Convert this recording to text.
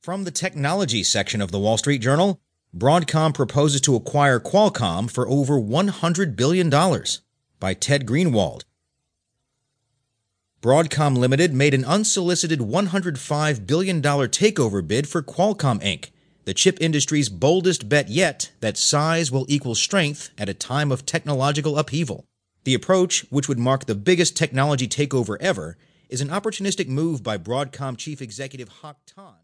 From the technology section of the Wall Street Journal, Broadcom proposes to acquire Qualcomm for over $100 billion by Ted Greenwald. Broadcom Limited made an unsolicited $105 billion takeover bid for Qualcomm Inc., the chip industry's boldest bet yet that size will equal strength at a time of technological upheaval. The approach, which would mark the biggest technology takeover ever, is an opportunistic move by Broadcom chief executive Hock Tan.